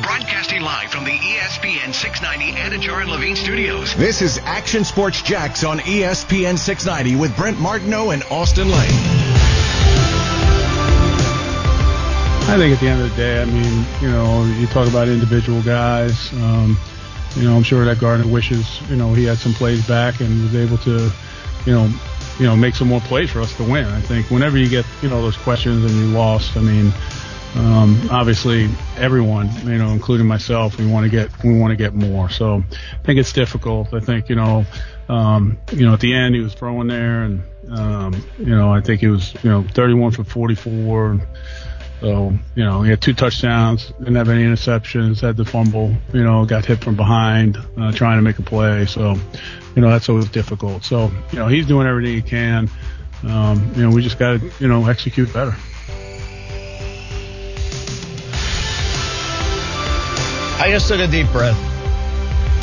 Broadcasting live from the ESPN 690 Anajar and Levine studios. This is Action Sports Jax on ESPN 690 with Brent Martineau and Austin Lane. I think at the end of the day, I mean, you know, you talk about individual guys. Um, you know, I'm sure that Gardner wishes, you know, he had some plays back and was able to, you know, you know, make some more plays for us to win. I think whenever you get, you know, those questions and you lost, I mean, um, obviously everyone, you know, including myself, we want to get, we want to get more. So I think it's difficult. I think, you know, um, you know, at the end he was throwing there and, um, you know, I think he was, you know, 31 for 44. So, you know, he had two touchdowns, didn't have any interceptions, had the fumble, you know, got hit from behind, uh, trying to make a play. So, you know, that's always difficult. So, you know, he's doing everything he can. Um, you know, we just got to, you know, execute better. I just took a deep breath,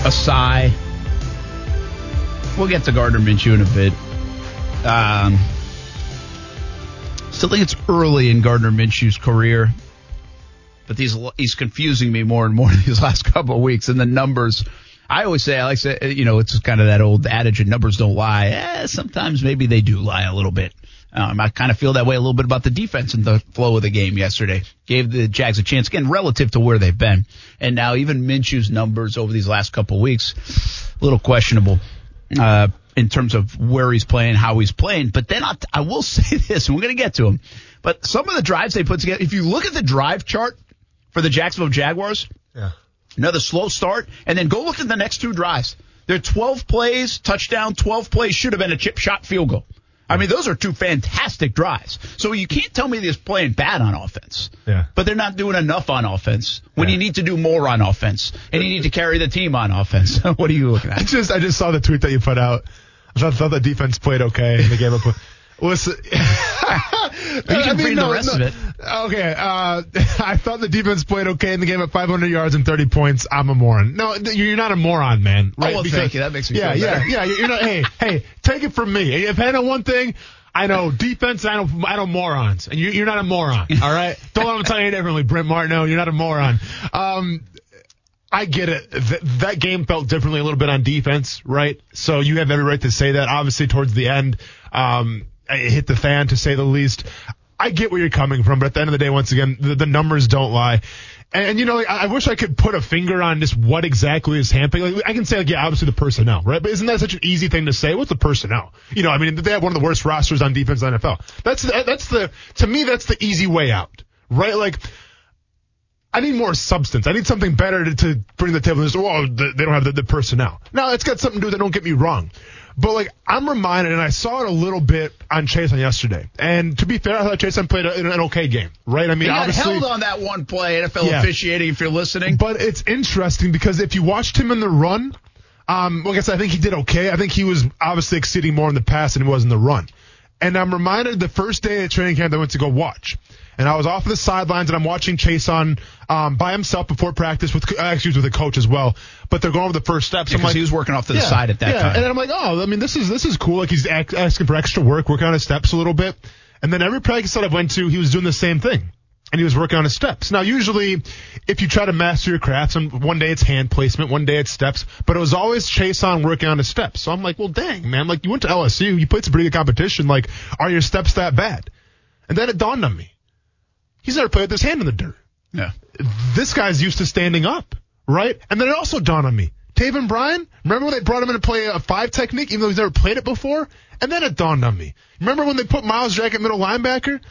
a sigh. We'll get to Gardner Minshew in a bit. Um, still think it's early in Gardner Minshew's career, but these he's confusing me more and more these last couple of weeks. And the numbers, I always say, I like to say, you know, it's kind of that old adage: and numbers don't lie. Eh, sometimes maybe they do lie a little bit. Um, I kind of feel that way a little bit about the defense and the flow of the game yesterday. Gave the Jags a chance again relative to where they've been, and now even Minshew's numbers over these last couple weeks, a little questionable. Uh, in terms of where he's playing, how he's playing. But then I'll, I will say this, and we're going to get to him. But some of the drives they put together, if you look at the drive chart for the Jacksonville Jaguars, Yeah. another slow start, and then go look at the next two drives. They're 12 plays, touchdown, 12 plays, should have been a chip shot field goal. I mean, those are two fantastic drives. So you can't tell me they're playing bad on offense. Yeah. But they're not doing enough on offense when Yeah. you need to do more on offense and you need to carry the team on offense. what are you looking I at? just I just saw the tweet that you put out. I thought, thought the defense played okay in the game. Listen, You can read the rest of it. Okay, uh, I thought the defense played okay in the game at 500 yards and 30 points. I'm a moron. No, you're not a moron, man. Right? well, thank you. That makes me yeah, feel yeah, better. yeah. You're not. hey, hey, take it from me. If I know one thing. I know defense. I know I know morons, and you, you're not a moron. All right, don't let them tell you differently, Brent Martineau. You're not a moron. Um, I get it. Th- that game felt differently a little bit on defense, right? So you have every right to say that. Obviously, towards the end, um, hit the fan to say the least. I get where you're coming from, but at the end of the day, once again, the, the numbers don't lie. And, you know, like, I I wish I could put a finger on just what exactly is happening. Like, I can say, like, yeah, obviously the personnel, right? But isn't that such an easy thing to say? What's the personnel? You know, I mean, they have one of the worst rosters on defense in the NFL. That's, the, that's the, to me, that's the easy way out, right? Like, I need more substance. I need something better to, to bring to the table. Just, oh, they don't have the, the personnel. Now, it's got something to do with it. Don't get me wrong. But like, I'm reminded, and I saw it a little bit on Chaisson yesterday. And to be fair, I thought Chaisson played a, an okay game, right? I mean, He got held on that one play, NFL Yeah. officiating, if you're listening. But it's interesting because if you watched him in the run, um, like I said, I think he did okay. I think he was obviously exceeding more in the pass than he was in the run. And I'm reminded the first day at training camp I went to go watch. And I was off of the sidelines and I'm watching Chaisson um, by himself before practice with actually with a coach as well. But they're going over the first steps. I'm because like, he was working off to the side at that yeah. time. And I'm like, oh, I mean, this is this is cool. Like he's asking for extra work, working on his steps a little bit. And then every practice that I went to, he was doing the same thing. And he was working on his steps. Now, usually, if you try to master your crafts, and one day it's hand placement, one day it's steps, but it was always Chaisson working on his steps. So I'm like, well, dang, man, like you went to LSU, you played some pretty good competition. Like, are your steps that bad? And then it dawned on me. He's never played with his hand in the dirt yeah. this guy's used to standing up, right? And then it also dawned on me. Taven Bryan, remember when they brought him in to play a five technique, even though he's never played it before? And then it dawned on me. Remember when they put Myles Jack at middle linebacker?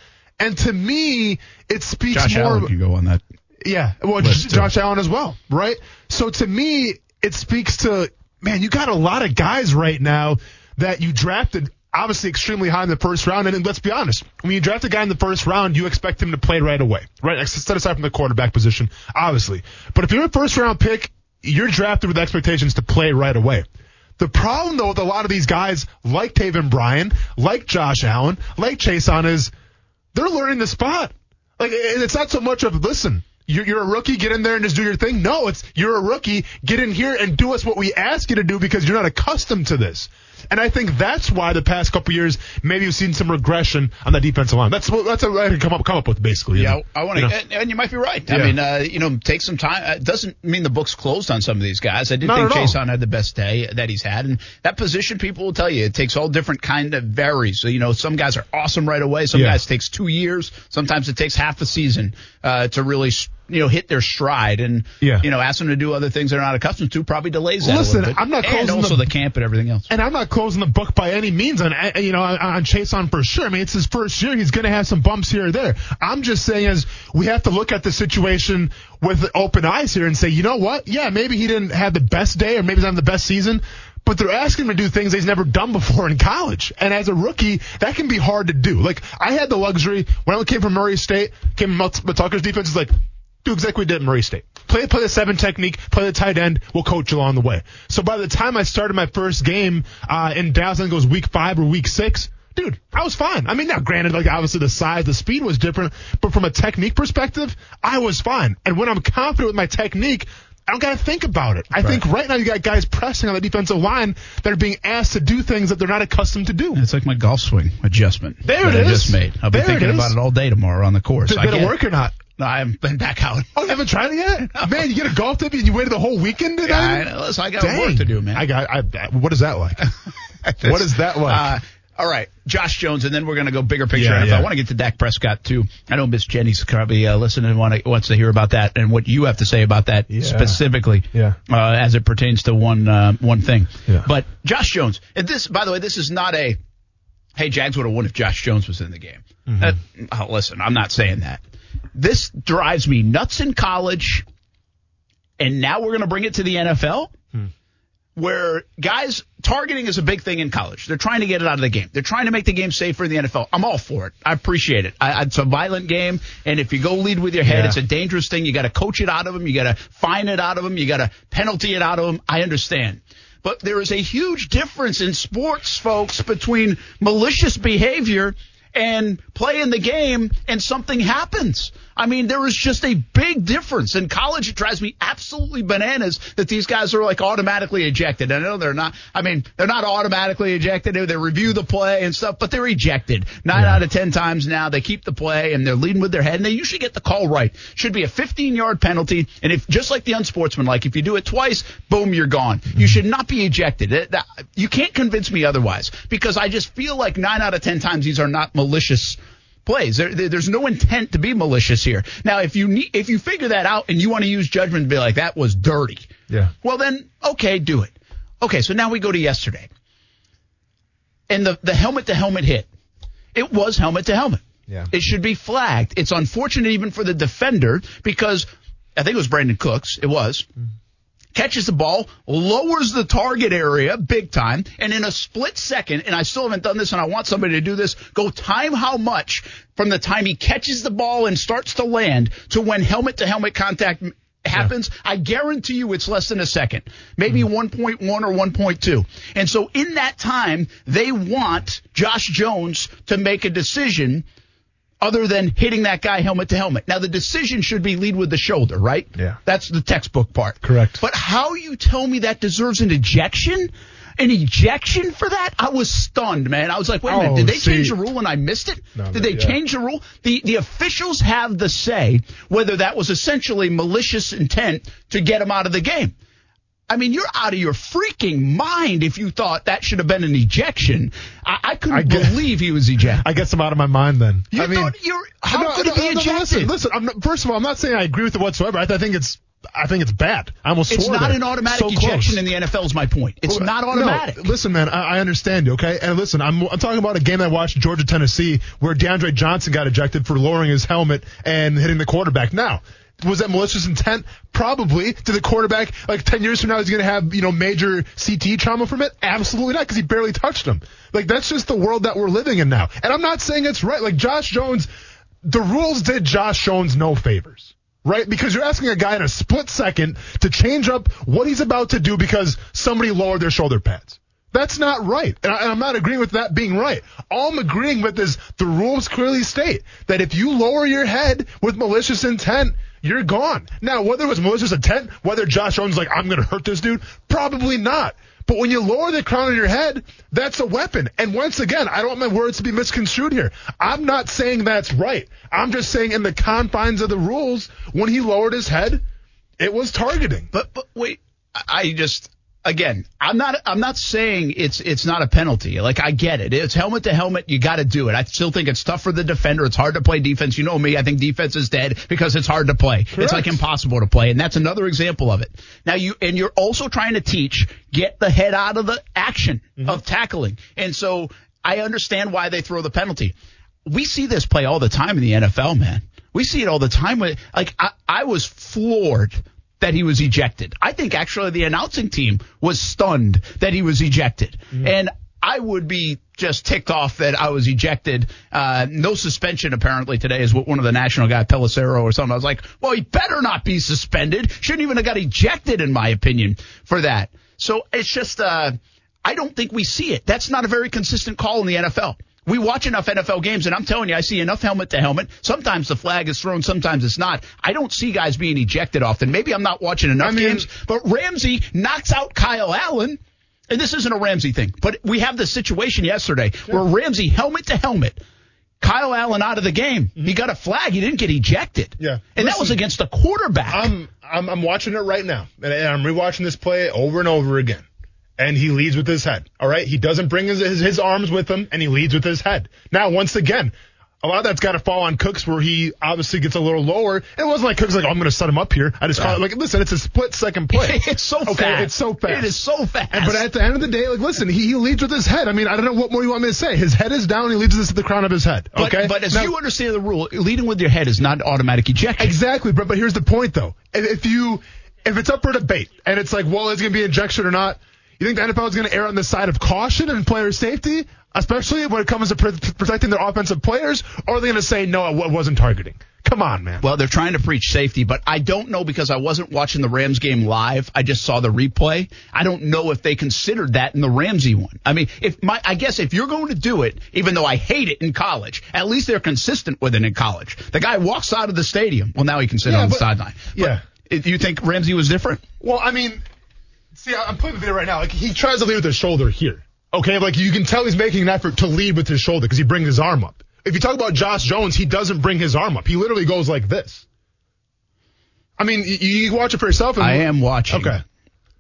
And to me, it speaks Josh more. Allen can go on that. Yeah, well, List, too. Josh Allen as well, right? So to me, it speaks to man, you got a lot of guys right now that you drafted obviously extremely high in the first round. And, then let's be honest, when you draft a guy in the first round, you expect him to play right away, right? Set aside from the quarterback position, obviously. But if you're a first round pick, you're drafted with expectations to play right away. The problem though with a lot of these guys like Taven Bryan, like Josh Allen, like Chaisson is they're learning the spot. Like and it's not so much of listen, you're a rookie, get in there and just do your thing. No, it's you're a rookie, get in here and do us what we ask you to do because you're not accustomed to this. And I think that's why the past couple years maybe you've seen some regression on the defensive line. That's what that's what I can come up come up with basically. Yeah. I want to, You know? and, and you might be right. I mean, uh, you know, take some time. It doesn't mean the book's closed on some of these guys. I did Not think all. Chaisson had the best day that he's had, and that position, people will tell you, it takes all different kind of varies. So you know, some guys are awesome right away. Some Yeah. guys takes two years. Sometimes it takes half a season uh, to really. You know, hit their stride, and Yeah. you know, ask them to do other things they're not accustomed to. Probably delays that. Listen. I'm not and closing also the- the camp and everything else. And I'm not closing the book by any means on you know on, Chaisson for sure. I mean, it's his first year; he's going to have some bumps here or there. I'm just saying, as we have to look at the situation with open eyes here and say, you know what? Yeah, maybe he didn't have the best day, or maybe he's having the best season. But they're asking him to do things he's never done before in college, and as a rookie, that can be hard to do. Like I had the luxury when I came from Murray State, came from Tucker's defense is like do exactly what we did at Murray State. Play play the seven technique, play the tight end. We'll coach you along the way. So by the time I started my first game uh, in Dallas, I think it was week five or week six. Dude, I was fine. I mean, now granted, like obviously the size, the speed was different, but from a technique perspective, I was fine. And when I'm confident with my technique, I don't got to think about it. I think right now you got guys pressing on the defensive line that are being asked to do things that they're not accustomed to do. It's like my golf swing adjustment There it I is. just made. I'll be There thinking about it all day tomorrow on the course. Did I it work or not? No, I haven't been back out. Oh, you haven't tried it yet? Man, you get a golf tip and you waited the whole weekend? to Yeah, I know. Listen, I got Dang. work to do, man. I got. I, what is that like? what is that like? Uh, all right, Josh Jones, and then we're going to go bigger picture. Yeah, yeah. I want to get to Dak Prescott too. I know Miss Jenny's probably uh, listening and want to, wants to hear about that and what you have to say about that Yeah. specifically, Yeah. uh, as it pertains to one uh, one thing. Yeah. But Josh Jones, and this, by the way, this is not a hey Jags would have won if Josh Jones was in the game. Mm-hmm. Uh, oh, listen, I'm not saying that. This drives me nuts in college, and now we're going to bring it to the NFL hmm. where guys targeting is a big thing in college. They're trying to get it out of the game. They're trying to make the game safer in the NFL. I'm all for it. I appreciate it. I, it's a violent game, and if you go lead with your head, Yeah. it's a dangerous thing. You got to coach it out of them. You got to fine it out of them. You got to penalty it out of them. I understand. But there is a huge difference in sports, folks, between malicious behavior and playing the game and something happens. I mean, there is just a big difference. In college, it drives me absolutely bananas that these guys are like automatically ejected. I know they're not, I mean, they're not automatically ejected. They review the play and stuff, but they're ejected. Nine out of 10 times now, they keep the play and they're leading with their head and they usually get the call right. Should be a 15 yard penalty. And if, just like the unsportsmanlike, if you do it twice, boom, you're gone. You mm-hmm. should not be ejected. You can't convince me otherwise because I just feel like nine out of 10 times these are not malicious plays. There, there- there's no intent to be malicious here. Now, if you need, if you figure that out and you want to use judgment to be like that was dirty, Yeah. well then okay, do it. Okay, so now we go to yesterday, and the the helmet to helmet hit. It was helmet to helmet. Yeah. It should be flagged. It's unfortunate even for the defender because I think it was Brandin Cooks. It was mm-hmm. Catches the ball, lowers the target area big time, and in a split second, and I still haven't done this and I want somebody to do this, go time how much from the time he catches the ball and starts to land to when helmet to helmet contact happens, I guarantee you it's less than a second, maybe mm-hmm. 1.1 or 1.2. And so in that time, they want Josh Jones to make a decision other than hitting that guy helmet to helmet. Now the decision should be lead with the shoulder, right? Yeah. That's the textbook part. Correct. But how you tell me that deserves an ejection? An ejection for that? I was stunned, man. I was like, wait a minute, Oh, did they see- change the rule and I missed it? No, did they yeah. change the rule? The the officials have the say whether that was essentially malicious intent to get him out of the game. I mean, you're out of your freaking mind if you thought that should have been an ejection. I, I couldn't I get- believe he was ejected. I guess I'm out of my mind then. You I mean, thought you're how no, could no, he be no, no, ejected? listen, listen. I'm not, first of all, I'm not saying I agree with it whatsoever. I, I think it's, I think it's bad. I almost It's not there. an automatic So ejection close. in the NFL. Is my point. It's Well, not no, automatic. listen, man, I, I understand you, okay? And listen, I'm, I'm talking about a game I watched, Georgia Tennessee, where DeAndre Johnson got ejected for lowering his helmet and hitting the quarterback. Now, was that malicious intent? Probably. To the quarterback, like 10 years from now, he's going to have, you know, major CT trauma from it? Absolutely not, because he barely touched him. Like, that's just the world that we're living in now. And I'm not saying it's right. Like, Josh Jones, the rules did Josh Jones no favors. Right? Because you're asking a guy in a split second to change up what he's about to do because somebody lowered their shoulder pads. That's not right. And, I, and I'm not agreeing with that being right. All I'm agreeing with is the rules clearly state that if you lower your head with malicious intent, you're gone. Now, whether it was malicious intent, whether Josh Jones like, I'm going to hurt this dude, probably not. But when you lower the crown of your head, that's a weapon. And once again, I don't want my words to be misconstrued here. I'm not saying that's right. I'm just saying in the confines of the rules, when he lowered his head, it was targeting. But but wait, I just again, I'm not I'm not saying it's it's not a penalty. Like I get it. It's helmet to helmet, you got to do it. I still think it's tough for the defender. It's hard to play defense. You know me, I think defense is dead because it's hard to play. Correct. It's like impossible to play, and that's another example of it. Now you and you're also trying to teach get the head out of the action mm-hmm. of tackling. And so I understand why they throw the penalty. We see this play all the time in the NFL, man. We see it all the time. Like I, I was floored that he was ejected. I think actually the announcing team was stunned that he was ejected. Mm-hmm. And I would be just ticked off that I was ejected. Uh, no suspension apparently today is what one of the national guy, Pelissero or something. I was like, well, he better not be suspended. Shouldn't even have got ejected in my opinion for that. So it's just, uh, I don't think we see it. That's not a very consistent call in the NFL we watch enough NFL games, and I'm telling you, I see enough helmet to helmet. Sometimes the flag is thrown, sometimes it's not. I don't see guys being ejected often. Maybe I'm not watching enough I mean, games, but Ramsey knocks out Kyle Allen. And this isn't a Ramsey thing, but we have the situation yesterday sure. where Ramsey helmet to helmet Kyle Allen out of the game. Mm-hmm. He got a flag. He didn't get ejected. Yeah. And Listen, that was against the quarterback. I'm, I'm, I'm watching it right now. And I'm rewatching this play over and over again and he leads with his head. All right. He doesn't bring his, his, his, arms with him and he leads with his head. Now, once again, a lot of that's got to fall on Cooks where he obviously gets a little lower. It wasn't like Cooks like, oh, I'm going to set him up here. I just call it like, listen, it's a split second play. it's so okay, fast. It's so fast. It is so fast. And, but at the end of the day, like, listen, he, he leads with his head. I mean, I don't know what more you want me to say. His head is down. He leads this at the crown of his head. Okay. But, but as now, you understand the rule, leading with your head is not automatic ejection. Exactly. But, but here's the point though. If, if you, if it's up for debate and it's like, well, is it going to be ejection or not? You think the NFL is going to err on the side of caution and player safety, especially when it comes to pr- protecting their offensive players, or are they going to say no, it wasn't targeting? Come on, man. Well, they're trying to preach safety, but I don't know because I wasn't watching the Rams game live. I just saw the replay. I don't know if they considered that in the Ramsey one. I mean, if my, I guess if you're going to do it, even though I hate it in college, at least they're consistent with it in college. The guy walks out of the stadium. Well, now he can sit yeah, on the sideline. Yeah. Do uh, you think Ramsey was different? Well, I mean, See, I'm playing the video right now. Like he tries to lead with his shoulder here. Okay, like you can tell he's making an effort to lead with his shoulder because he brings his arm up. If you talk about Josh Jones, he doesn't bring his arm up. He literally goes like this. I mean, you, you watch it for yourself. I am watching. Okay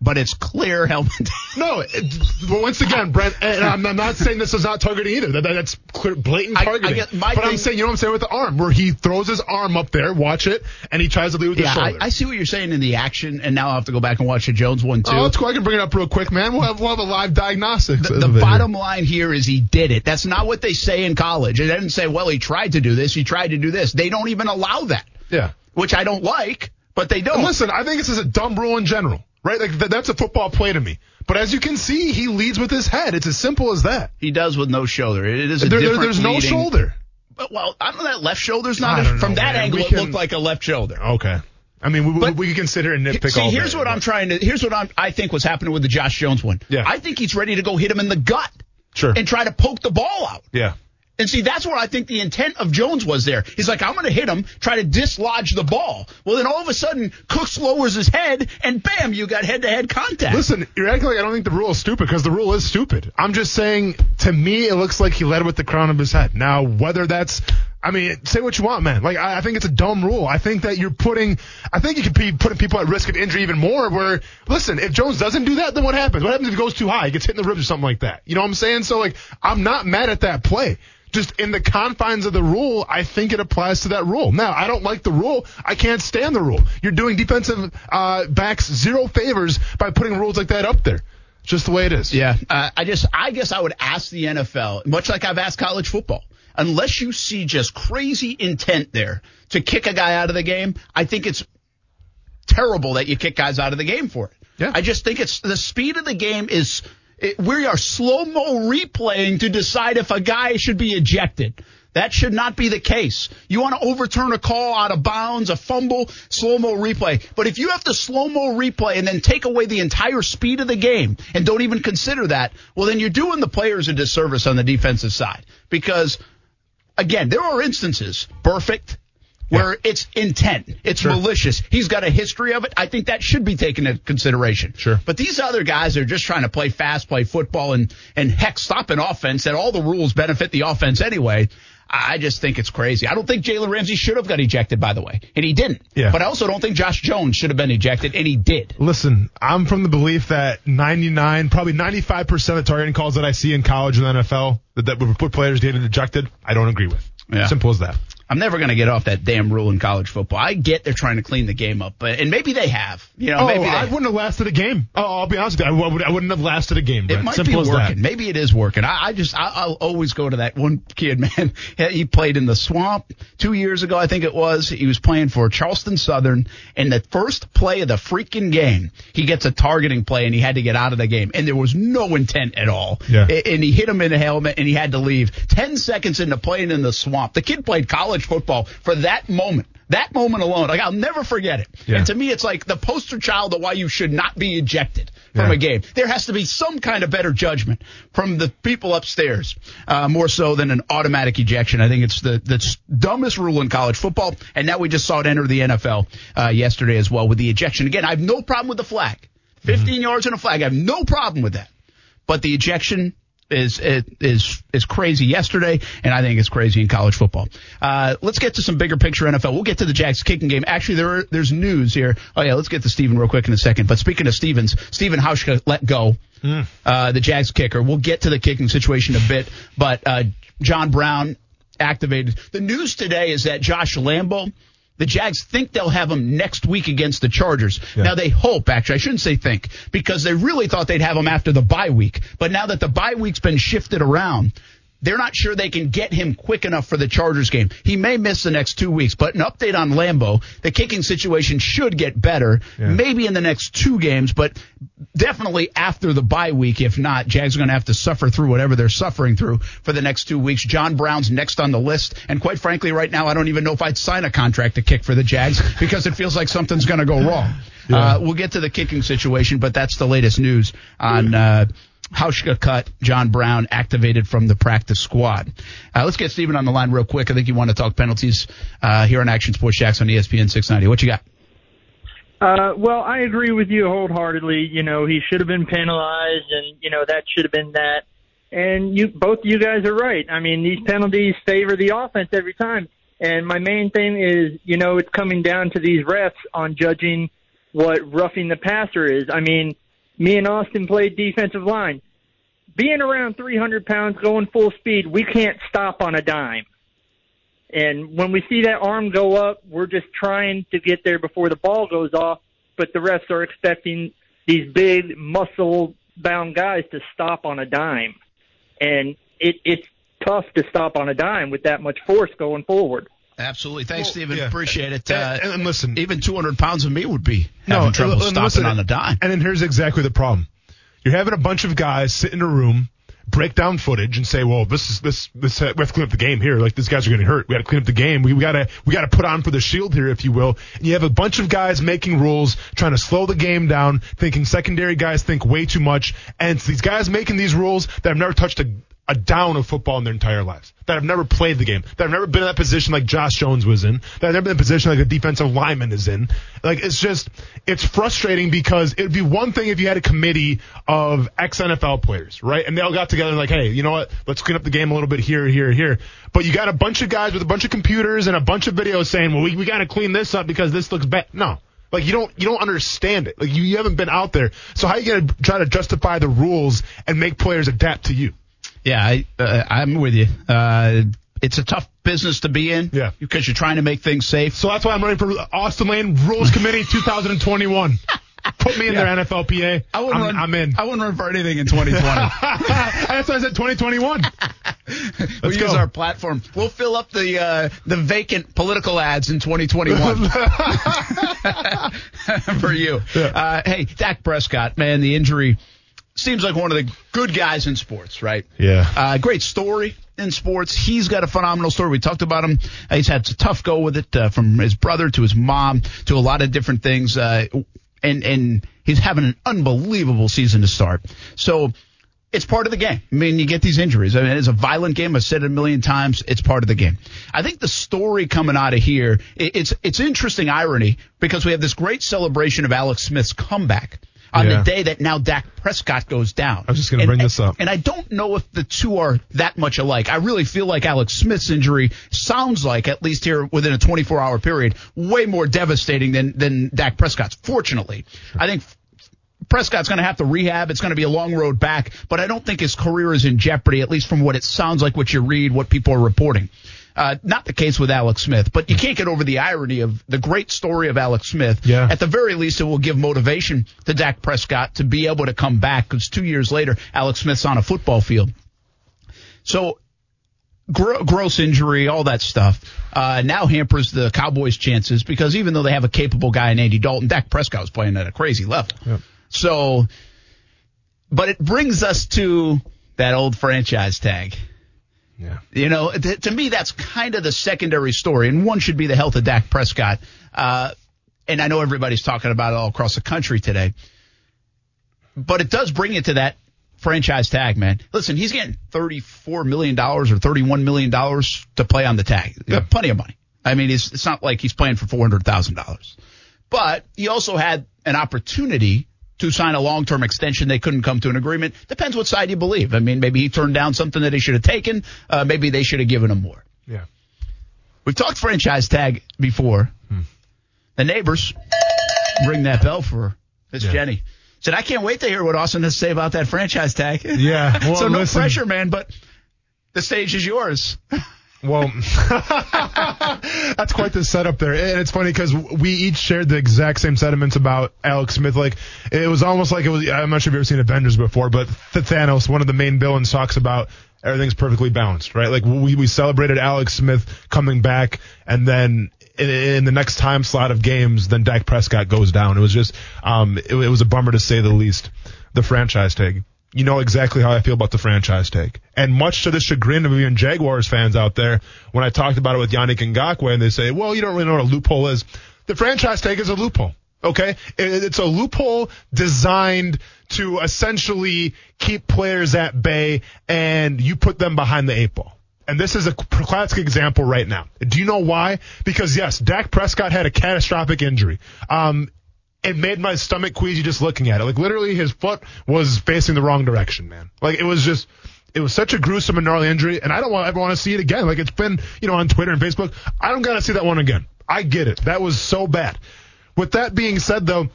but it's clear helmet. no, it, once again, Brent, and I'm, I'm, not saying this is not targeting either. That, that's clear, blatant targeting. I, I but thing, I'm saying, you know what I'm saying with the arm, where he throws his arm up there, watch it, and he tries to lead with yeah, his shoulder. I, I, see what you're saying in the action, and now I have to go back and watch the Jones one too. Oh, that's cool. I can bring it up real quick, man. We'll have, we'll have a live diagnostics. The, the bottom line here is he did it. That's not what they say in college. They didn't say, well, he tried to do this, he tried to do this. They don't even allow that. Yeah. Which I don't like, but they don't. And listen, I think this is a dumb rule in general right? Like th- that's a football play to me. But as you can see, he leads with his head. It's as simple as that. He does with no shoulder. It is a there, different There's leading. no shoulder. But, well, I don't know that left shoulder's not. A, from that man. angle, can, it looked like a left shoulder. Okay. I mean, we, but, we, can consider it nitpick. See, here's day, what but. I'm trying to. Here's what I'm, I think was happening with the Josh Jones one. Yeah. I think he's ready to go hit him in the gut. Sure. And try to poke the ball out. Yeah. And see, that's where I think the intent of Jones was there. He's like, I'm going to hit him, try to dislodge the ball. Well, then all of a sudden, Cooks lowers his head, and bam, you got head to head contact. Listen, you're acting like I don't think the rule is stupid because the rule is stupid. I'm just saying, to me, it looks like he led with the crown of his head. Now, whether that's I mean, say what you want, man. Like, I, I, think it's a dumb rule. I think that you're putting, I think you could be putting people at risk of injury even more. Where, listen, if Jones doesn't do that, then what happens? What happens if he goes too high? He gets hit in the ribs or something like that. You know what I'm saying? So, like, I'm not mad at that play just in the confines of the rule, I think it applies to that rule. Now, I don't like the rule. I can't stand the rule. You're doing defensive uh, backs zero favors by putting rules like that up there. Just the way it is. Yeah, uh, I just, I guess I would ask the NFL, much like I've asked college football, unless you see just crazy intent there to kick a guy out of the game, I think it's terrible that you kick guys out of the game for it. Yeah. I just think it's the speed of the game is it, we are slow mo replaying to decide if a guy should be ejected. That should not be the case. You want to overturn a call out of bounds, a fumble, slow mo replay. But if you have to slow mo replay and then take away the entire speed of the game and don't even consider that, well, then you're doing the players a disservice on the defensive side. Because, again, there are instances, perfect, where it's intent, it's Sure. malicious. He's got a history of it. I think that should be taken into consideration. Sure. But these other guys are just trying to play fast, play football, and and heck, stop an offense that all the rules benefit the offense anyway. I just think it's crazy. I don't think Jalen Ramsey should have got ejected, by the way, and he didn't. Yeah. But I also don't think Josh Jones should have been ejected, and he did. Listen, I'm from the belief that 99, probably 95% of targeting calls that I see in college and the NFL that, that would put players getting ejected, I don't agree with. Yeah. Simple as that. I'm never going to get off that damn rule in college football. I get they're trying to clean the game up, but and maybe they have. You know, Oh, maybe they I wouldn't have lasted a game. Oh, I'll be honest with you. I, would, I wouldn't have lasted a game. It might Simple be working. Maybe it is working. I, I just, I, I'll always go to that one kid, man. He played in the swamp two years ago, I think it was. He was playing for Charleston Southern. And the first play of the freaking game, he gets a targeting play and he had to get out of the game. And there was no intent at all. Yeah. And he hit him in the helmet and he had to leave. Ten seconds into playing in the swamp. The kid played college football for that moment. That moment alone, like I'll never forget it. Yeah. And to me, it's like the poster child of why you should not be ejected from Yeah. a game. There has to be some kind of better judgment from the people upstairs, uh, more so than an automatic ejection. I think it's the the dumbest rule in college football, and now we just saw it enter the NFL uh, yesterday as well with the ejection. Again, I have no problem with the flag, 15 yards and a flag. I have no problem with that, but the ejection. Is is is crazy yesterday, and I think it's crazy in college football. Uh, let's get to some bigger picture NFL. We'll get to the Jags kicking game. Actually, there are, there's news here. Oh yeah, let's get to Steven real quick in a second. But speaking of Stevens, Stephen Hauschka let go uh, the Jags kicker. We'll get to the kicking situation a bit, but uh, Jon Brown activated. The news today is that Josh Lambo, the Jags think they'll have him next week against the Chargers. Now they hope, actually, I shouldn't say think, because they really thought they'd have him after the bye week. But now that the bye week's been shifted around, they're not sure they can get him quick enough for the Chargers game. He may miss the next two weeks, but an update on Lambo, the kicking situation should get better, maybe in the next two games, but definitely after the bye week. If not, Jags are going to have to suffer through whatever they're suffering through for the next two weeks. Jon Brown's next on the list, and quite frankly, right now, I don't even know if I'd sign a contract to kick for the Jags because it feels like something's going to go wrong. Uh, we'll get to the kicking situation, but that's the latest news on. Uh, Hauschka cut, Jon Brown activated from the practice squad. Uh, let's get Steven on the line real quick. I think you want to talk penalties uh, here on Action Sports Jax on ESPN 690. What you got? Uh, well, I agree with you wholeheartedly. You know, he should have been penalized, and you know that should have been that. And you, both you guys are right. I mean, these penalties favor the offense every time. And my main thing is, you know, it's coming down to these refs on judging what roughing the passer is. I mean, me and Austin played defensive line. Being around 300 pounds, going full speed, we can't stop on a dime. And when we see that arm go up, we're just trying to get there before the ball goes off. But the refs are expecting these big, muscle-bound guys to stop on a dime, and it, it's tough to stop on a dime with that much force going forward. Absolutely. Thanks, Well, Steven. yeah. Appreciate it. And- and listen- even 200 pounds of me would be having trouble and stopping listen, on the dime. And then here's exactly the problem. You're having a bunch of guys sit in a room, break down footage, and say, "Well, this is this this uh, we have to clean up the game here. Like these guys are getting hurt. We got to clean up the game. We, we got to we got to put on for the shield here, if you will." And you have a bunch of guys making rules, trying to slow the game down, thinking secondary guys think way too much, and it's these guys making these rules that have never touched a a down of football in their entire lives, that have never played the game, that have never been in that position like Josh Jones was in, that have never been in a position like a defensive lineman is in. Like it's just, it's frustrating because it'd be one thing if you had a committee of ex NFL players, right? And they all got together and like, hey, you know what? Let's clean up the game a little bit here, here, here. But you got a bunch of guys with a bunch of computers and a bunch of videos saying, well, we, we got to clean this up because this looks bad. No. Like you don't you don't understand it. Like you, you haven't been out there. So how are you gonna try to justify the rules and make players adapt to you? Yeah, I, uh, I'm with you. Uh, it's a tough business to be in. Yeah. Because you're trying to make things safe. So that's why I'm running for Austin Lane Rules Committee 2021. Put me in Yeah. there, NFLPA. I wouldn't I'm, run. I'm in. I wouldn't run for anything in 2020. that's why I said 2021. we'll use our platform. We'll fill up the uh, the vacant political ads in 2021 for you. Uh, hey, Dak Prescott, man, the injury seems like one of the good guys in sports, right? Yeah. Uh, great story in sports. He's got a phenomenal story. We talked about him. Uh, he's had a tough go with it uh, from his brother to his mom to a lot of different things. Uh, and and he's having an unbelievable season to start. So It's part of the game. I mean, you get these injuries. I mean, it's a violent game. I've said it a million times. It's part of the game. I think the story coming out of here, it's it's interesting irony because we have this great celebration of Alex Smith's comeback on Yeah. the day that now Dak Prescott goes down. I was just gonna And- bring this up. And I don't know if the two are that much alike. I really feel like Alex Smith's injury sounds like, at least here within a 24 hour period, way more devastating than, than Dak Prescott's. Fortunately, I think Prescott's going to have to rehab. It's going to be a long road back, but I don't think his career is in jeopardy, at least from what it sounds like, what you read, what people are reporting. Uh, not the case with Alex Smith, but you can't get over the irony of the great story of Alex Smith. Yeah. At the very least, it will give motivation to Dak Prescott to be able to come back because two years later, Alex Smith's on a football field. So, gro- gross injury, all that stuff, uh, now hampers the Cowboys' chances because even though they have a capable guy in Andy Dalton, Dak Prescott was playing at a crazy level. Yep. So, but it brings us to that old franchise tag. Yeah. You know, to, to me, that's kind of the secondary story, and one should be the health of Dak Prescott. Uh, and I know everybody's talking about it all across the country today, but it does bring it to that franchise tag, man. Listen, he's getting thirty-four million dollars or thirty-one million dollars to play on the tag. Yeah. Plenty of money. I mean, it's it's not like he's playing for four hundred thousand dollars, but he also had an opportunity to sign a long-term extension. They couldn't come to an agreement. Depends what side you believe. I mean, maybe he turned down something that he should have taken. Uh, maybe they should have given him more. Yeah. We've talked franchise tag before. The neighbors ring that bell for Miss Yeah. Jenny. Said, I can't wait to hear what Austin has to say about that franchise tag. Yeah. Well, so no listen- pressure, man, but the stage is yours. Well, that's quite the setup there. And it's funny because we each shared the exact same sentiments about Alex Smith. Like, it was almost like it was, I'm not sure if you've ever seen Avengers before, but Th- Thanos, one of the main villains, talks about everything's perfectly balanced, right? Like, we, we celebrated Alex Smith coming back, and then in, in the next time slot of games, then Dak Prescott goes down. It was just, um, it, it was a bummer to say the least. The franchise tag you know exactly how I feel about the franchise take. And much to the chagrin of even Jaguars fans out there, when I talked about it with Yannick Ngakoue, and they say, well, you don't really know what a loophole is. The franchise take is a loophole. Okay? It's a loophole designed to essentially keep players at bay and you put them behind the eight ball. And this is a classic example right now. Do you know why? Because yes, Dak Prescott had a catastrophic injury. Um, it made my stomach queasy just looking at it. Like literally his foot was facing the wrong direction, man. Like it was just, it was such a gruesome and gnarly injury and I don't want, ever want to see it again. Like it's been, you know, on Twitter and Facebook. I don't gotta see that one again. I get it. That was so bad. With that being said though,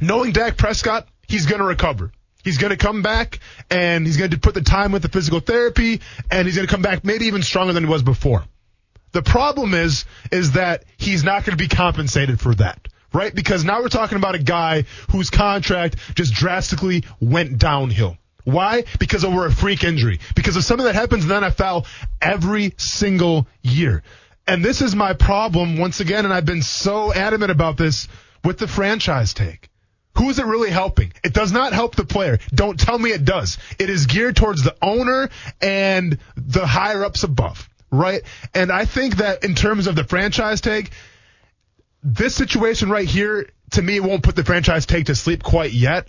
knowing Dak Prescott, he's gonna recover. He's to come back and he's to put the time with the physical therapy and he's to come back maybe even stronger than he was before. The problem is, is that he's not going to be compensated for that, right? Because now we're talking about a guy whose contract just drastically went downhill. Why? Because over a freak injury. Because of something that happens in the NFL every single year. And this is my problem once again, and I've been so adamant about this with the franchise take. Who is it really helping? It does not help the player. Don't tell me it does. It is geared towards the owner and the higher ups above, right? And I think that in terms of the franchise tag, this situation right here, to me, won't put the franchise take to sleep quite yet,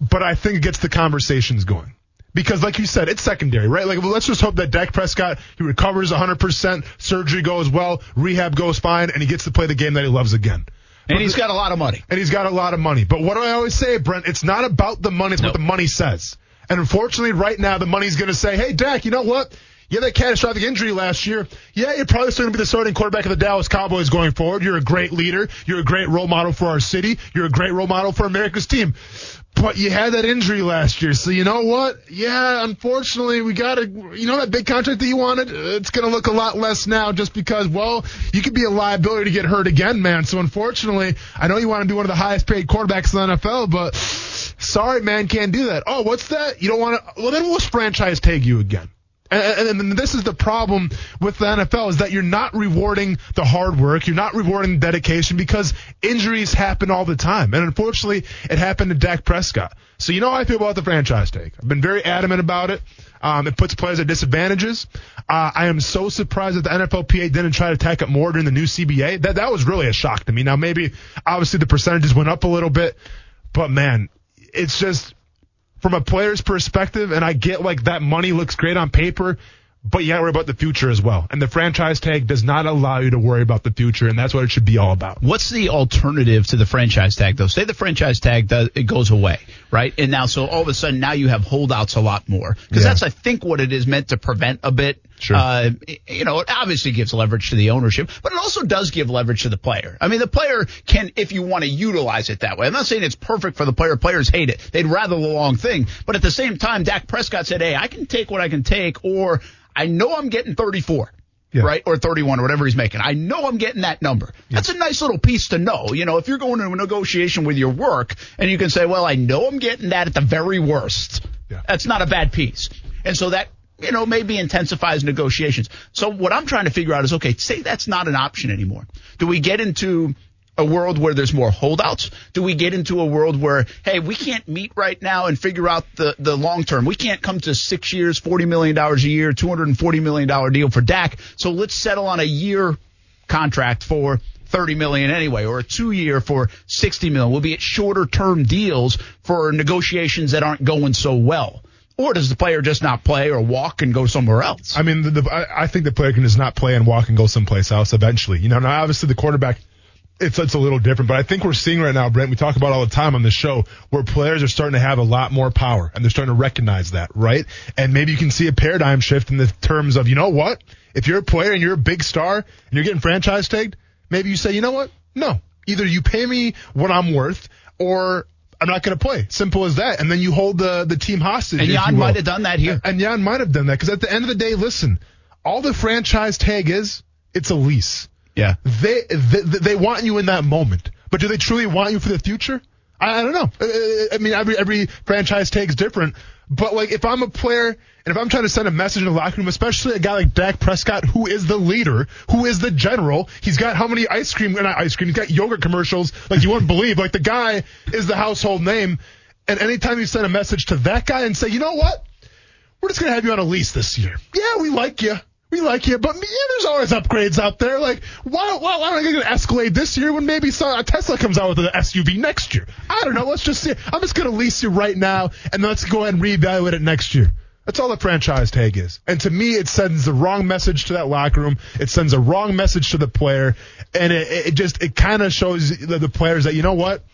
but I think it gets the conversations going. Because like you said, it's secondary, right? Like, let's just hope that Dak Prescott, he recovers 100%, surgery goes well, rehab goes fine, and he gets to play the game that he loves again. And he's got a lot of money. And he's got a lot of money. But what do I always say, Brent? It's not about the money, it's No. what the money says. And unfortunately, right now, the money's going to say, hey, Dak, you know what? You had that catastrophic injury last year. Yeah, you're probably still going to be the starting quarterback of the Dallas Cowboys going forward. You're a great leader. You're a great role model for our city. You're a great role model for America's team. But you had that injury last year. So you know what? Yeah, unfortunately, we got to, you know, that big contract that you wanted, it's going to look a lot less now just because, well, you could be a liability to get hurt again, man. So unfortunately, I know you want to be one of the highest paid quarterbacks in the NFL, but sorry, man, can't do that. Oh, what's that? You don't want to, well, then we'll franchise tag you again. And, and, this is the problem with the NFL is that you're not rewarding the hard work, you're not rewarding dedication because injuries happen all the time. And unfortunately, it happened to Dak Prescott. So you know how I feel about the franchise tag. I've been very adamant about it. Um, it puts players at disadvantages. Uh, I am so surprised that the NFLPA didn't try to tack it more during the new CBA. That that was really a shock to me. Now maybe obviously the percentages went up a little bit, but man, it's just from a player's perspective, and I get like that money looks great on paper, but you got to worry about the future as well. And the franchise tag does not allow you to worry about the future, and that's what it should be all about. What's the alternative to the franchise tag, though? Say the franchise tag does, it goes away, right? And now, so all of a sudden, now you have holdouts a lot more because Yeah. that's, I think, what it is meant to prevent a bit. Sure. Uh, you know, it obviously gives leverage to the ownership, but it also does give leverage to the player. I mean, the player can, if you want to utilize it that way. I'm not saying it's perfect for the player. Players hate it. They'd rather the long thing. But at the same time, Dak Prescott said, Hey, I can take what I can take, or I know I'm getting 34. Yeah. Right? Or 31 or whatever he's making. I know I'm getting that number. That's a nice little piece to know. You know, if you're going into a negotiation with your work and you can say, well, I know I'm getting that at the very worst. Yeah. That's not a bad piece. And so that, you know, maybe intensifies negotiations. So what I'm trying to figure out is, okay, say that's not an option anymore. Do we get into a world where there's more holdouts? Do we get into a world where, hey, we can't meet right now and figure out the, the long term? We can't come to six years, $40 million a year, $240 million deal for Dak. So let's settle on a year contract for 30 million anyway, or a two year for 60 million. We'll be at shorter term deals for negotiations that aren't going so well. Or does the player just not play or walk and go somewhere else? I mean, the, the, I, I think the player can just not play and walk and go someplace else eventually. You know, now obviously the quarterback, it's it's a little different, but I think we're seeing right now, Brent. We talk about all the time on the show where players are starting to have a lot more power and they're starting to recognize that, right? And maybe you can see a paradigm shift in the terms of, you know what? If you're a player and you're a big star and you're getting franchise tagged, maybe you say, you know what? No, either you pay me what I'm worth or I'm not going to play. Simple as that. And then you hold the the team hostage. and Jan might have done that here. And Jan might have done that because at the end of the day, listen, all the franchise tag is, it's a lease. Yeah. They, they they want you in that moment, but do they truly want you for the future? I, I don't know. Uh, I mean, every every franchise takes different. But like, if I'm a player and if I'm trying to send a message in the locker room, especially a guy like Dak Prescott, who is the leader, who is the general, he's got how many ice cream, not ice cream, he's got yogurt commercials like you wouldn't believe. Like the guy is the household name. And anytime you send a message to that guy and say, you know what? we're just gonna have you on a lease this year. Yeah, we like you. We like you, but yeah, there's always upgrades out there. Like, why, why, why don't I get an Escalade this year when maybe some, a Tesla comes out with an SUV next year? I don't know. Let's just see. I'm just gonna lease you right now, and let's go ahead and reevaluate it next year. That's all the franchise tag is. And to me, it sends the wrong message to that locker room. It sends a wrong message to the player, and it, it just it kind of shows the, the players that you know what,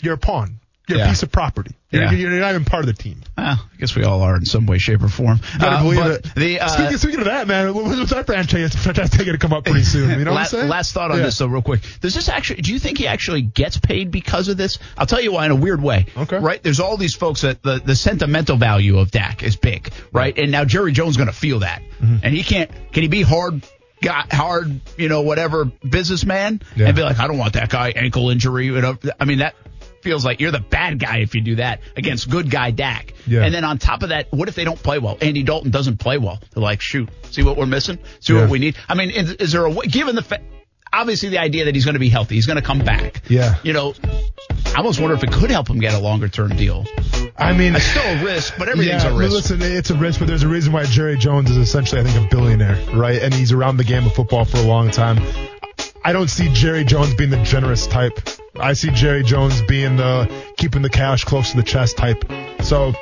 you're a pawn. You're Yeah. a piece of property. You're, Yeah. you're not even part of the team. Well, I guess we all are in some way, shape, or form. Uh, believe it. The, uh, speaking, speaking of that, man, what- what's our franchise franchise taking to come up pretty soon? You know what I'm last, saying? last thought on Yeah. this, though, real quick. Does this actually? Do you think he actually gets paid because of this? I'll tell you why in a weird way. Okay. Right? There's all these folks that the the sentimental value of Dak is big, right? And now Jerry Jones is going to feel that, Mm-hmm. and he can't. Can he be hard? Got hard, you know, whatever businessman, Yeah. and be like, I don't want that guy ankle injury. You know, I mean that feels like you're the bad guy if you do that against good guy Dak. Yeah. And then on top of that, what if they don't play well? Andy Dalton doesn't play well. They're like, shoot, see what we're missing? See Yeah. what we need? I mean, is, is there a way, given the, fa- obviously the idea that he's going to be healthy, he's going to come back. Yeah. You know, I almost wonder if it could help him get a longer term deal. I mean, It's still a risk, but everything's yeah, a risk. Listen, it's a risk, but there's a reason why Jerry Jones is essentially, I think, a billionaire, right? And he's around the game of football for a long time. I don't see Jerry Jones being the generous type. I see Jerry Jones being the keeping the cash close to the chest type. So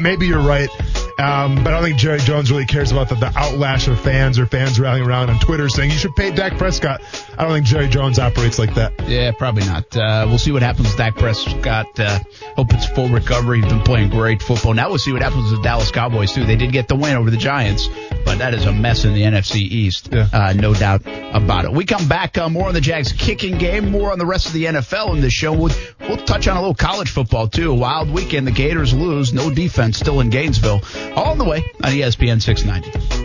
maybe you're right. Um, but I don't think Jerry Jones really cares about the, the outlash of fans or fans rallying around on Twitter saying you should pay Dak Prescott. I don't think Jerry Jones operates like that. Yeah, probably not. Uh, we'll see what happens with Dak Prescott. Uh, hope it's full recovery. He's been playing great football. Now we'll see what happens with the Dallas Cowboys too. They did get the win over the Giants, but that is a mess in the NFC East. Yeah. Uh, no doubt about it. We come back uh, more on the Jags kicking game, more on the rest of the NFL in this show. We'll, we'll touch on a little college football too. Wild weekend. The Gators lose. No defense still in Gainesville. All the way on ESPN 690.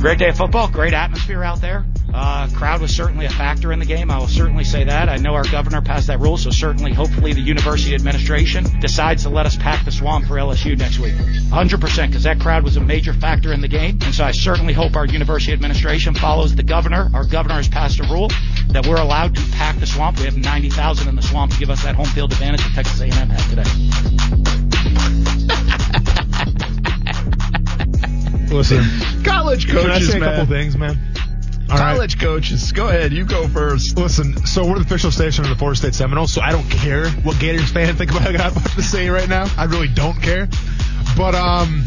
Great day of football, great atmosphere out there. Uh, crowd was certainly a factor in the game. I will certainly say that. I know our governor passed that rule, so certainly, hopefully, the university administration decides to let us pack the swamp for LSU next week. 100%, because that crowd was a major factor in the game. And so I certainly hope our university administration follows the governor. Our governor has passed a rule that we're allowed to pack the swamp. We have 90,000 in the swamp to give us that home field advantage that Texas A&M had today. Listen, College coaches. can I coaches, say a couple things, man? All right? College coaches, go ahead. You go first. Listen, so we're the official station of the Florida State Seminoles, so I don't care what Gators fan think about what I'm about to say right now. I really don't care. But um,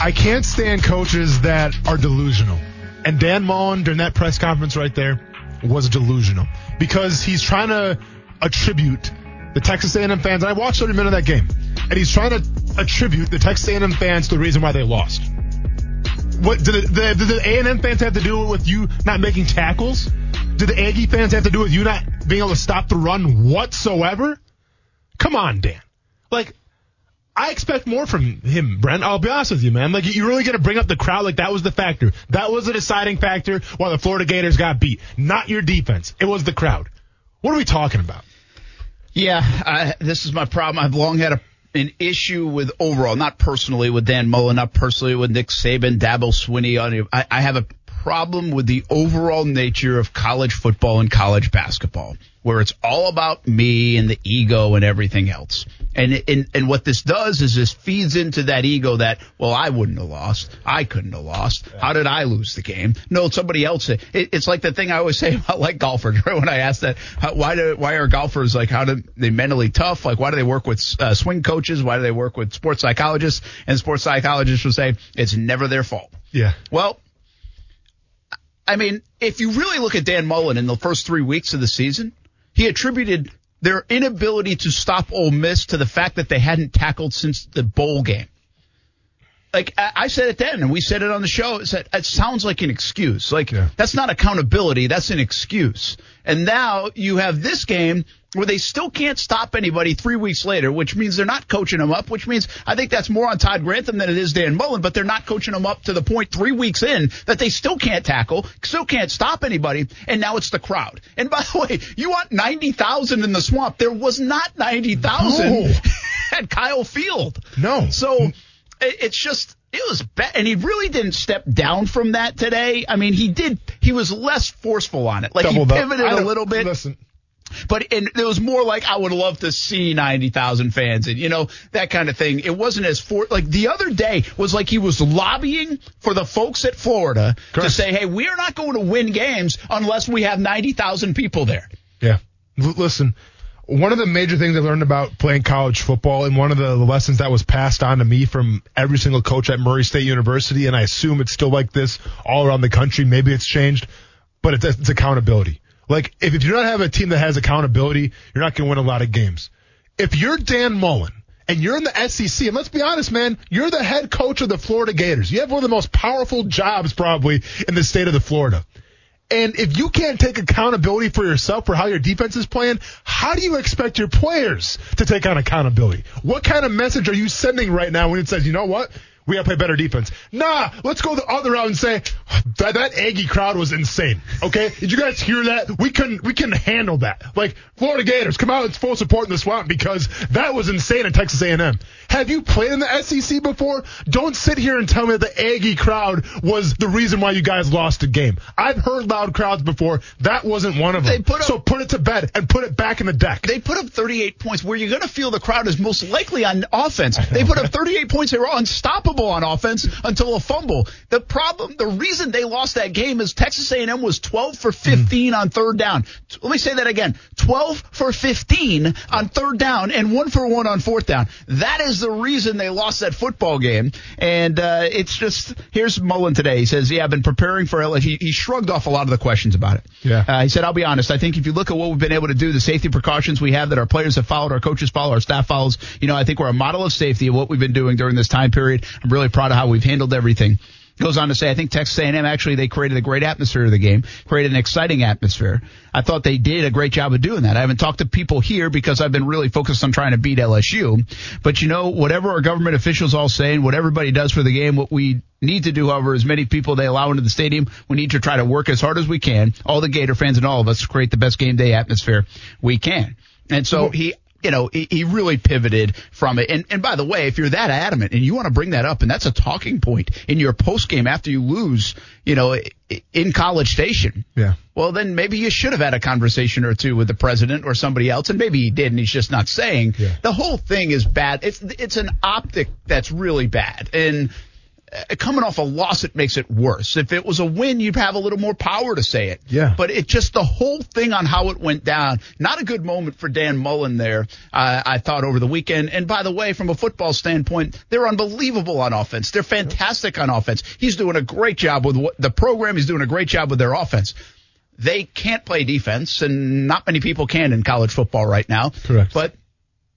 I can't stand coaches that are delusional. And Dan Mullen during that press conference right there was delusional because he's trying to attribute the Texas A&M fans. I watched every minute of that game, and he's trying to attribute the Texas A&M fans to the reason why they lost. What did the, the, did the A&M fans have to do with you not making tackles? Did the Aggie fans have to do with you not being able to stop the run whatsoever? Come on, Dan. Like, I expect more from him, Brent. I'll be honest with you, man. Like, you really going to bring up the crowd like that was the factor. That was the deciding factor why the Florida Gators got beat. Not your defense. It was the crowd. What are we talking about? Yeah, I, this is my problem. I've long had a, an issue with overall, not personally with Dan Mullen, not personally with Nick Saban, Dabo Swinney. I, I have a problem with the overall nature of college football and college basketball, where it's all about me and the ego and everything else. And, and and what this does is this feeds into that ego that well I wouldn't have lost, I couldn't have lost. How did I lose the game? No, somebody else. It, it's like the thing I always say about like golfers. Right? When I ask that, how, why do why are golfers like how do they mentally tough? Like why do they work with uh, swing coaches? Why do they work with sports psychologists? And sports psychologists will say it's never their fault. Yeah. Well, I mean, if you really look at Dan Mullen in the first three weeks of the season, he attributed their inability to stop Ole Miss to the fact that they hadn't tackled since the bowl game. Like I said it then, and we said it on the show. It said it sounds like an excuse. Like Yeah. that's not accountability. That's an excuse. And now you have this game where they still can't stop anybody three weeks later, which means they're not coaching them up. Which means I think that's more on Todd Grantham than it is Dan Mullen. But they're not coaching them up to the point three weeks in that they still can't tackle, still can't stop anybody. And now it's the crowd. And by the way, you want ninety thousand in the swamp? There was not ninety thousand No. at Kyle Field. No. So it- it's just it was bad, and he really didn't step down from that today. I mean, he did. He was less forceful on it. Like Doubled he pivoted a little bit, Listen, but and it was more like I would love to see ninety thousand fans and you know that kind of thing. It wasn't as for like the other day was like he was lobbying for the folks at Florida to say, hey, we are not going to win games unless we have ninety thousand people there. Yeah. L- listen, one of the major things I learned about playing college football and one of the lessons that was passed on to me from every single coach at Murray State University, and I assume it's still like this all around the country. Maybe it's changed, but it's, it's accountability. Like, if, if you don't have a team that has accountability, you're not going to win a lot of games. If you're Dan Mullen and you're in the SEC, and let's be honest, man, you're the head coach of the Florida Gators. You have one of the most powerful jobs probably in the state of the Florida. And if you can't take accountability for yourself for how your defense is playing, how do you expect your players to take on accountability? What kind of message are you sending right now when it says, you know what? We gotta play better defense. Nah, let's go the other route and say that that Aggie crowd was insane. Okay, did you guys hear that? We couldn't we couldn't handle that. Like Florida Gators, come out in full support in the swamp because that was insane at Texas A&M. Have you played in the SEC before? Don't sit here and tell me that the Aggie crowd was the reason why you guys lost a game. I've heard loud crowds before. That wasn't one of them. Put up- so put it to bed and put it back in the deck. They put up 38 points where you're going to feel the crowd is most likely on offense. They put up 38 points. They were unstoppable on offense until a fumble. The problem, the reason they lost that game is Texas A&M was 12 for 15 on third down. Let me say that again. 12 for 15 on third down and one for one on fourth down. That is the reason they lost that football game. And uh, it's just, here's Mullen today. He says, yeah, I've been preparing for LSU. He, he shrugged off a lot of the questions about it. Yeah. Uh, he said, I'll be honest. I think if you look at what we've been able to do, the safety precautions we have that our players have followed, our coaches follow, our staff follows, you know, I think we're a model of safety of what we've been doing during this time period. I'm really proud of how we've handled everything. Goes on to say, I think Texas A&M actually they created a great atmosphere of the game, created an exciting atmosphere. I thought they did a great job of doing that. I haven't talked to people here because I've been really focused on trying to beat LSU. But you know, whatever our government officials all say and what everybody does for the game, what we need to do, however, as many people they allow into the stadium, we need to try to work as hard as we can, all the Gator fans and all of us, to create the best game day atmosphere we can. And so he you know, he, he really pivoted from it. And, and by the way, if you're that adamant and you want to bring that up and that's a talking point in your post game after you lose, you know, in College Station. Yeah. Well, then maybe you should have had a conversation or two with the president or somebody else, and maybe he did, and he's just not saying. Yeah. The whole thing is bad. It's it's an optic that's really bad, and coming off a loss, it makes it worse. If it was a win, you'd have a little more power to say it. Yeah. But it just the whole thing on how it went down. Not a good moment for Dan Mullen there. Uh, I thought over the weekend. And by the way, from a football standpoint, they're unbelievable on offense. They're fantastic on offense. He's doing a great job with what, the program. He's doing a great job with their offense. They can't play defense, and not many people can in college football right now. Correct. But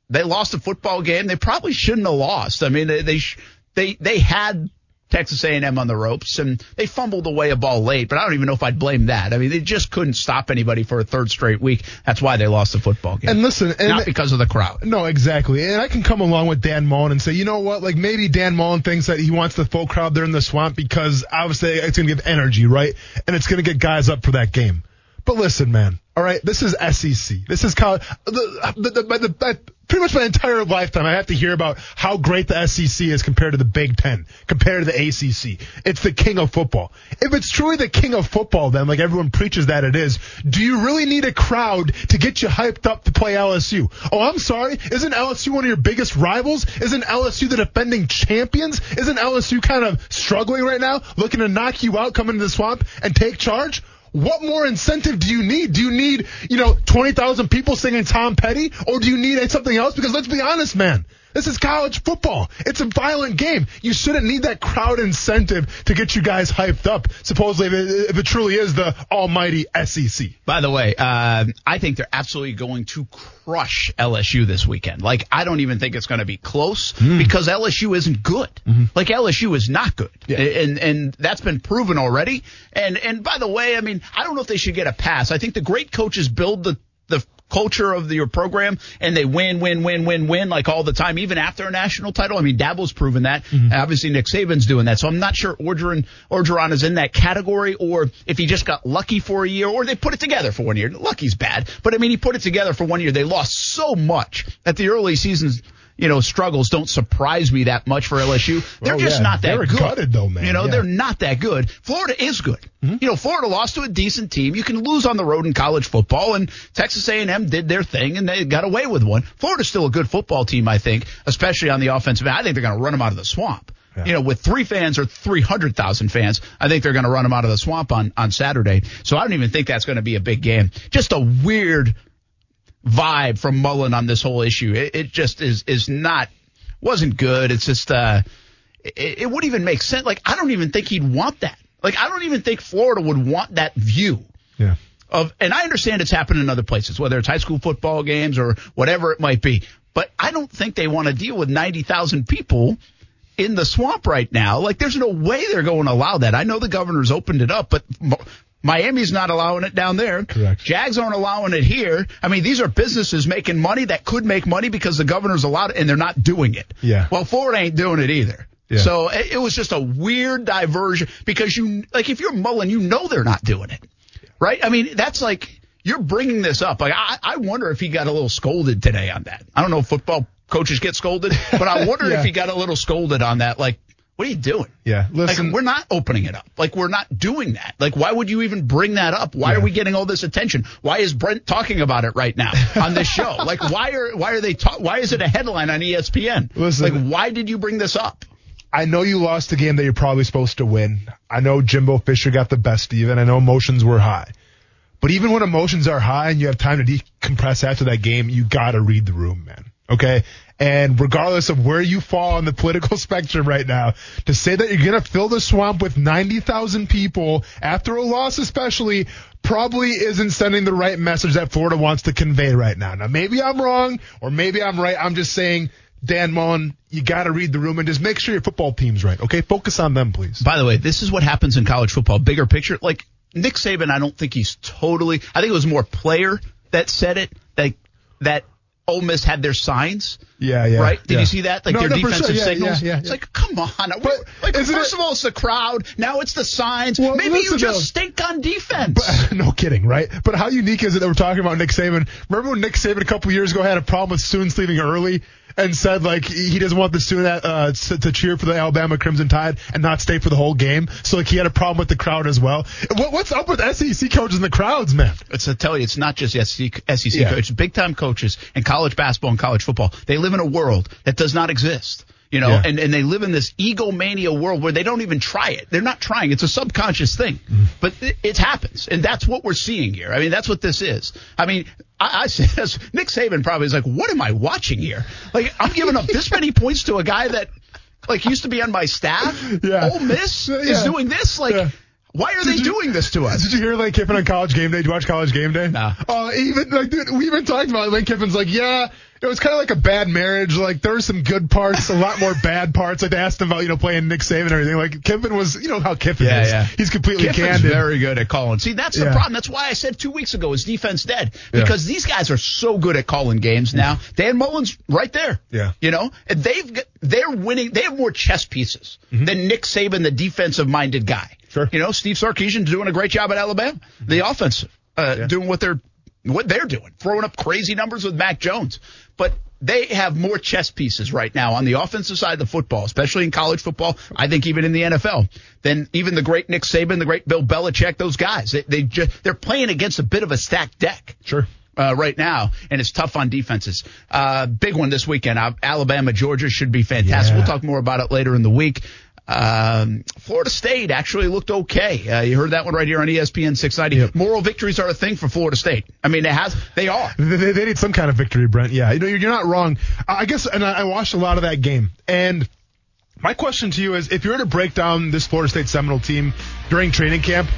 they lost a football game. They probably shouldn't have lost. I mean, they they sh- they, they had Texas A&M on the ropes, and they fumbled away a ball late. But I don't even know if I'd blame that. I mean, they just couldn't stop anybody for a third straight week. That's why they lost the football game. And listen, and not because of the crowd. No, exactly. And I can come along with Dan Mullen and say, you know what? Like maybe Dan Mullen thinks that he wants the full crowd there in the swamp because obviously it's going to give energy, right? And it's going to get guys up for that game. But listen, man. All right, this is SEC. This is college. The, the, the, the, the, pretty much my entire lifetime, I have to hear about how great the SEC is compared to the Big Ten, compared to the ACC. It's the king of football. If it's truly the king of football, then like everyone preaches that it is, do you really need a crowd to get you hyped up to play LSU? Oh, I'm sorry. Isn't LSU one of your biggest rivals? Isn't LSU the defending champions? Isn't LSU kind of struggling right now, looking to knock you out, come into the swamp and take charge? What more incentive do you need? Do you need, you know, 20,000 people singing Tom Petty? Or do you need something else? Because let's be honest, man. This is college football. It's a violent game. You shouldn't need that crowd incentive to get you guys hyped up, supposedly, if it, if it truly is the almighty SEC. By the way, uh, I think they're absolutely going to crush LSU this weekend. Like, I don't even think it's going to be close mm. because LSU isn't good. Mm-hmm. Like, LSU is not good. Yeah. And, and that's been proven already. And, and by the way, I mean, I don't know if they should get a pass. I think the great coaches build the, the culture of your program and they win, win, win, win, win like all the time, even after a national title. I mean, Dabo's proven that. Mm-hmm. Obviously, Nick Saban's doing that. So I'm not sure Orgeron, Orgeron is in that category or if he just got lucky for a year or they put it together for one year. Lucky's bad, but I mean, he put it together for one year. They lost so much at the early seasons you know, struggles don't surprise me that much for LSU. They're oh, just yeah. not that they're good. Gutted, though, man. You know, yeah. they're not that good. Florida is good. Mm-hmm. You know, Florida lost to a decent team. You can lose on the road in college football, and Texas A&M did their thing, and they got away with one. Florida's still a good football team, I think, especially on the offensive end. I think they're going to run them out of the swamp. Yeah. You know, with three fans or 300,000 fans, I think they're going to run them out of the swamp on, on Saturday. So I don't even think that's going to be a big game. Just a weird vibe from Mullen on this whole issue. It, it just is, is not wasn't good. It's just uh, it, it wouldn't even make sense. Like I don't even think he'd want that. Like I don't even think Florida would want that view. Yeah. Of and I understand it's happened in other places, whether it's high school football games or whatever it might be. But I don't think they want to deal with ninety thousand people in the swamp right now. Like there's no way they're going to allow that. I know the governor's opened it up, but Miami's not allowing it down there. Correct. Jags aren't allowing it here. I mean, these are businesses making money that could make money because the governor's allowed it and they're not doing it. Yeah. Well, Florida ain't doing it either. Yeah. So it, it was just a weird diversion because you, like, if you're Mullen, you know they're not doing it. Right? I mean, that's like, you're bringing this up. Like, I, I wonder if he got a little scolded today on that. I don't know if football coaches get scolded, but I wonder Yeah. if he got a little scolded on that. Like, what are you doing? Yeah. Listen, like we're not opening it up. Like we're not doing that. Like why would you even bring that up? Why Yeah. are we getting all this attention? Why is Brent talking about it right now on this show? like why are why are they ta- why is it a headline on ESPN? Listen. like why did you bring this up? I know you lost a game that you're probably supposed to win. I know Jimbo Fisher got the best of you, and I know emotions were high. But even when emotions are high and you have time to decompress after that game, you gotta read the room, man. Okay? And regardless of where you fall on the political spectrum right now, to say that you're gonna fill the swamp with 90,000 people after a loss especially probably isn't sending the right message that Florida wants to convey right now. Now maybe I'm wrong or maybe I'm right. I'm just saying Dan Mullen, you got to read the room and just make sure your football team's right. Okay, focus on them, please. By the way, this is what happens in college football. Bigger picture, like Nick Saban, I don't think he's totally. I think it was more player that said it. That that Ole Miss had their signs. Yeah, yeah. Right? Did yeah. you see that? Like No, their no, defensive sure. Yeah, signals. yeah, yeah, It's like, come on. But like, first it- of all, it's the crowd. Now it's the signs. Well, Maybe you just stink on defense. no kidding, right? But how unique is it that we're talking about Nick Saban? Remember when Nick Saban a couple years ago had a problem with students leaving early and said like he doesn't want the student uh, to, to cheer for the Alabama Crimson Tide and not stay for the whole game. So like he had a problem with the crowd as well. What, what's up with SEC coaches and the crowds, man? It's to tell you, it's not just SEC, SEC Yeah. coaches, big time coaches in college basketball and college football. They live in a world that does not exist. You know, Yeah. and, and they live in this egomania world where they don't even try it. They're not trying. It's a subconscious thing, Mm-hmm. but it, it happens. And that's what we're seeing here. I mean, that's what this is. I mean, I, I say this, Nick Saban probably is like, what am I watching here? Like, I'm giving up this many points to a guy that like used to be on my staff. Yeah. Ole Miss is doing this. Like, Yeah. why are Did they you- doing this to us? Did you hear Lane Kiffin on College Game Day? Did you watch College Game Day? No. Oh, even like dude, we even talked about it. Lane Kiffin's like, yeah, it was kind of like a bad marriage. Like there were some good parts, a lot more bad parts. Like they asked him about you know playing Nick Saban and everything. Like Kiffin was, you know how Kiffin Yeah, is. yeah. He's completely Kiffin's candid. very good at calling. See, that's the Yeah. problem. That's why I said two weeks ago is defense dead because these guys are so good at calling games now. Dan Mullen's right there. Yeah. you know, and they've they're winning. They have more chess pieces than Nick Saban, the defensive minded guy. Mm-hmm. Sure. Mm-hmm. you know, Steve Sarkisian doing a great job at Alabama. The offensive uh, doing what they're what they're doing, throwing up crazy numbers with Mac Jones, but. They have more chess pieces right now on the offensive side of the football, especially in college football. I think even in the NFL, than even the great Nick Saban, the great Bill Belichick. Those guys, they, they just they're playing against a bit of a stacked deck Sure. uh, right now, and it's tough on defenses. Uh, big one this weekend. Uh, Alabama, Georgia should be fantastic. Yeah. We'll talk more about it later in the week. Um, Florida State actually looked okay. Uh, you heard that one right here on ESPN 690. Moral victories are a thing for Florida State. I mean, it has, they are. They, they, they need some kind of victory, Brent. Yeah, you know, you're, not wrong. I guess, and I, I watched a lot of that game. And my question to you is, if you were to break down this Florida State Seminole team during training camp,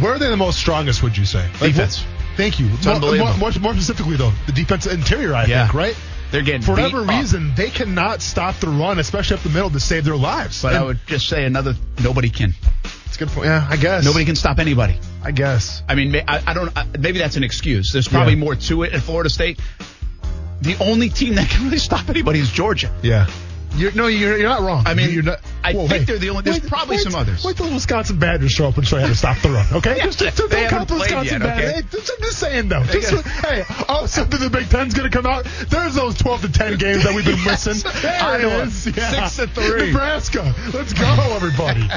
where are they the most strongest? Would you say Like, Defense. what- thank you. More, unbelievable. more, more specifically, though, the defense interior. I Yeah. think right. They're getting For whatever up. reason, they cannot stop the run, especially up the middle, to save their lives. But I would just say another, nobody can. it's a good point. Yeah, I guess. Nobody can stop anybody. I guess. I mean, I, I don't. I, maybe that's an excuse. There's probably Yeah. more to it at Florida State. The only team that can really stop anybody is Georgia. Yeah. You're, no, you're, you're not wrong. I mean, you're not. I Whoa, think hey, they're the only- there's probably some others. Wait till the Wisconsin Badgers show up and show you how to stop the run. Okay, Yeah, just, just, just they don't count the Wisconsin yet, okay? Badgers. Hey, just, I'm just saying though. Just, hey, all of a sudden the Big Ten's gonna come out. There's those 12 to 10 games that we've been missing. There it is. Yeah. six to three. Nebraska. Let's go, everybody.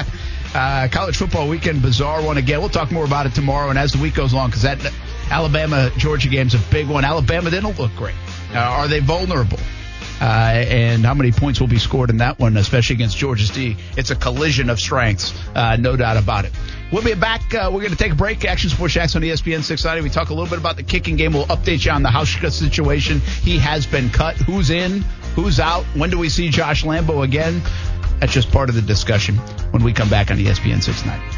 Uh, college football weekend, bizarre one again. We'll talk more about it tomorrow and as the week goes along because that Alabama Georgia game's a big one. Alabama didn't look great. Uh, are they vulnerable? Uh, and how many points will be scored in that one, especially against Georgia's D? It's a collision of strengths, uh, no doubt about it. We'll be back. Uh, we're going to take a break. Action Sports Jax on ESPN 690. We talk a little bit about the kicking game. We'll update you on the Hauschka situation. He has been cut. Who's in? Who's out? When do we see Josh Lambo again? That's just part of the discussion when we come back on ESPN 690.